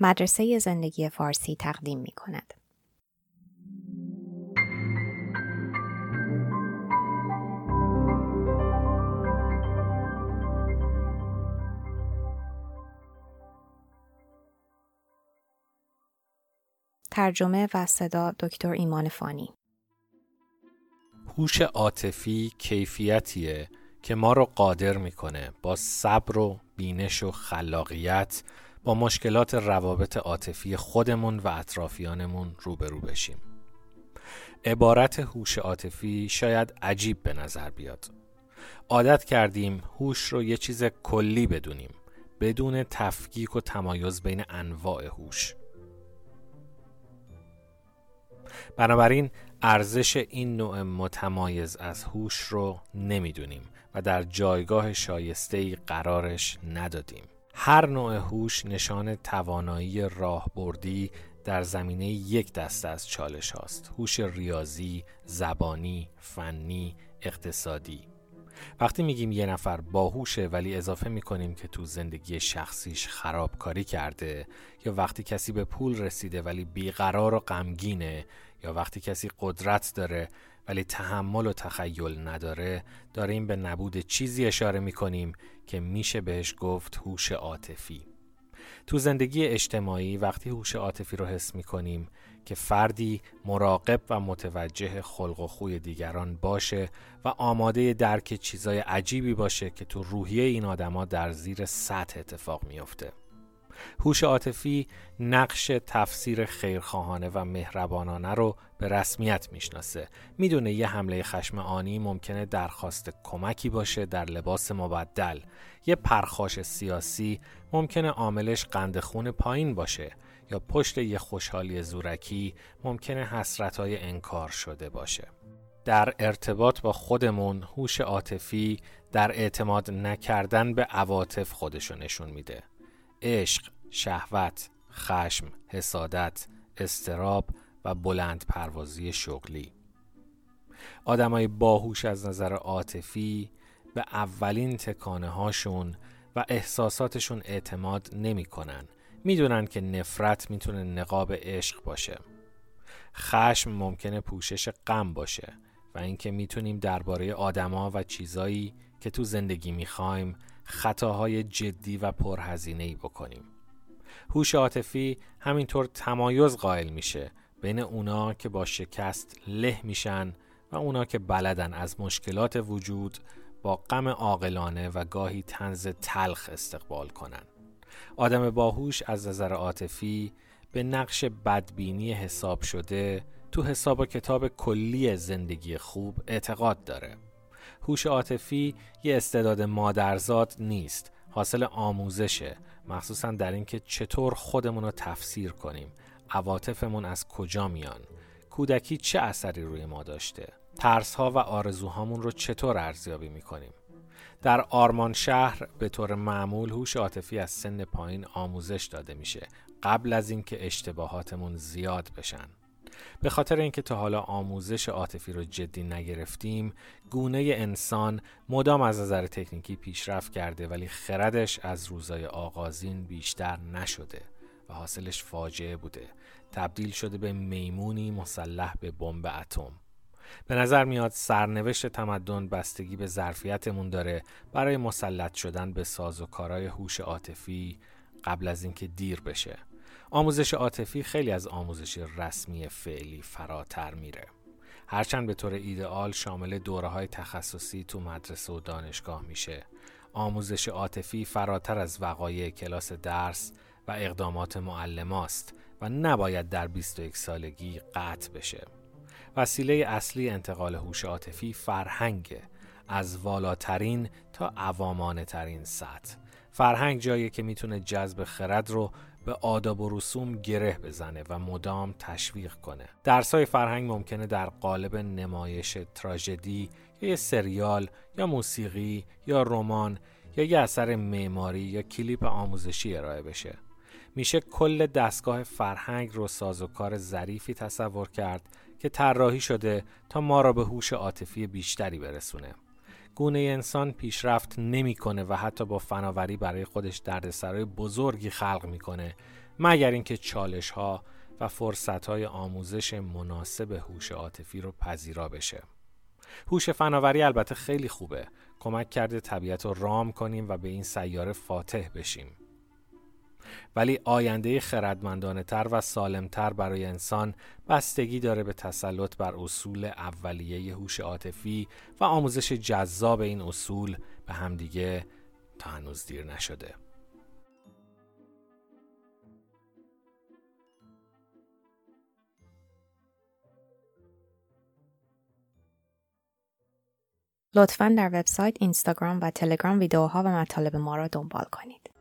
مدرسه زندگی فارسی تقدیم می کند. ترجمه و صدا دکتر ایمان فانی هوش عاطفی کیفیتیه که ما رو قادر می‌کنه با صبر و بینش و خلاقیت با مشکلات روابط عاطفی خودمون و اطرافیانمون روبرو بشیم. عبارت هوش عاطفی شاید عجیب به نظر بیاد. عادت کردیم هوش رو یه چیز کلی بدونیم بدون تفکیک و تمایز بین انواع هوش. بنابراین ارزش این نوع متمایز از هوش رو نمی‌دونیم و در جایگاه شایسته ای قرارش ندادیم. هر نوع هوش نشان توانایی راهبردی در زمینه یک دسته از چالش هاست. هوش ریاضی، زبانی، فنی، اقتصادی. وقتی میگیم یه نفر باهوشه ولی اضافه می‌کنیم که تو زندگی شخصیش خرابکاری کرده یا وقتی کسی به پول رسیده ولی بیقرار و غمگینه یا وقتی کسی قدرت داره ولی تحمل و تخیل نداره داریم به نبود چیزی اشاره می‌کنیم که میشه بهش گفت هوش عاطفی. تو زندگی اجتماعی وقتی هوش عاطفی رو حس می‌کنیم که فردی مراقب و متوجه خلق و خوی دیگران باشه و آماده درک چیزای عجیبی باشه که تو روحیه این آدما در زیر سطح اتفاق میافته. هوش عاطفی نقش تفسیر خیرخواهانه و مهربانانه رو به رسمیت می‌شناسه. می‌دونه یه حمله خشم آنی ممکنه درخواست کمکی باشه در لباس مبدل. یه پرخاش سیاسی ممکنه عاملش قند خون پایین باشه یا پشت یه خوشحالی زورکی ممکنه حسرتهای انکار شده باشه. در ارتباط با خودمون هوش عاطفی در اعتماد نکردن به عواطف خودشو نشون میده. عشق، شهوت، خشم، حسادت، استراب و بلند پروازی شغلی آدمای باهوش از نظر عاطفی به اولین تکانه هاشون و احساساتشون اعتماد نمی‌کنن. می‌دونن که نفرت می‌تونه نقاب عشق باشه. خشم ممکنه پوشش غم باشه و اینکه می‌تونیم درباره آدما و چیزایی که تو زندگی می‌خوایم خطاهای جدی و پرهزینه ای بکنیم. هوش عاطفی همینطور تمایز قائل میشه بین اونا که با شکست له میشن و اونا که بلدن از مشکلات وجود با غم عاقلانه و گاهی تنز تلخ استقبال کنن. آدم باهوش از نظر عاطفی به نقش بدبینی حساب شده تو حساب و کتاب کلی زندگی خوب اعتقاد داره. هوش عاطفی یه استعداد مادرزاد نیست. حاصل آموزشه. مخصوصا در اینکه چطور خودمون رو تفسیر کنیم. عواطفمون از کجا میان؟ کودکی چه اثری روی ما داشته؟ ترس ها و آرزوهامون رو چطور ارزیابی می‌کنیم؟ در آرمان شهر به طور معمول هوش عاطفی از سن پایین آموزش داده میشه. قبل از اینکه اشتباهاتمون زیاد بشن. به خاطر اینکه تا حالا آموزش عاطفی رو جدی نگرفتیم گونه انسان مدام از نظر تکنیکی پیشرفت کرده ولی خردش از روزای آغازین بیشتر نشده و حاصلش فاجعه بوده. تبدیل شده به میمونی مسلح به بمب اتم. به نظر میاد سرنوشت تمدن بستگی به ظرفیتمون داره برای مسلط شدن به ساز و کارهای هوش عاطفی قبل از اینکه دیر بشه. آموزش عاطفی خیلی از آموزش رسمی فعلی فراتر میره. هرچند به طور ایدئال شامل دوره های تخصصی تو مدرسه و دانشگاه میشه آموزش عاطفی فراتر از وقایع کلاس درس و اقدامات معلماست و نباید در 21 سالگی قطع بشه. وسیله اصلی انتقال هوش عاطفی فرهنگ از والاترین تا عوامانه ترین سطح. فرهنگ جایی که می‌تونه جذب خرد رو به آداب و رسوم گره بزنه و مدام تشویق کنه. درسای فرهنگ ممکنه در قالب نمایش تراژدی یا یه سریال یا موسیقی یا رمان یا یه اثر معماری یا کلیپ آموزشی ارائه بشه. میشه کل دستگاه فرهنگ رو ساز و کار ظریفی تصور کرد که طراحی شده تا ما را به هوش عاطفی بیشتری برسونه. گونه انسان پیشرفت نمی‌کنه و حتی با فناوری برای خودش دردسرای بزرگی خلق می‌کنه مگر اینکه چالش ها و فرصت های آموزش مناسب هوش عاطفی رو پذیرا بشه. هوش فناوری البته خیلی خوبه. کمک کرده طبیعت رو رام کنیم و به این سیاره فاتح بشیم. ولی آینده خردمندانه تر و سالمتر برای انسان بستگی داره به تسلط بر اصول اولیه هوش عاطفی و آموزش جذاب این اصول به همدیگه تا هنوز دیر نشده. لطفا در وبسایت، اینستاگرام و تلگرام ویدیوها و مطالب ما را دنبال کنید.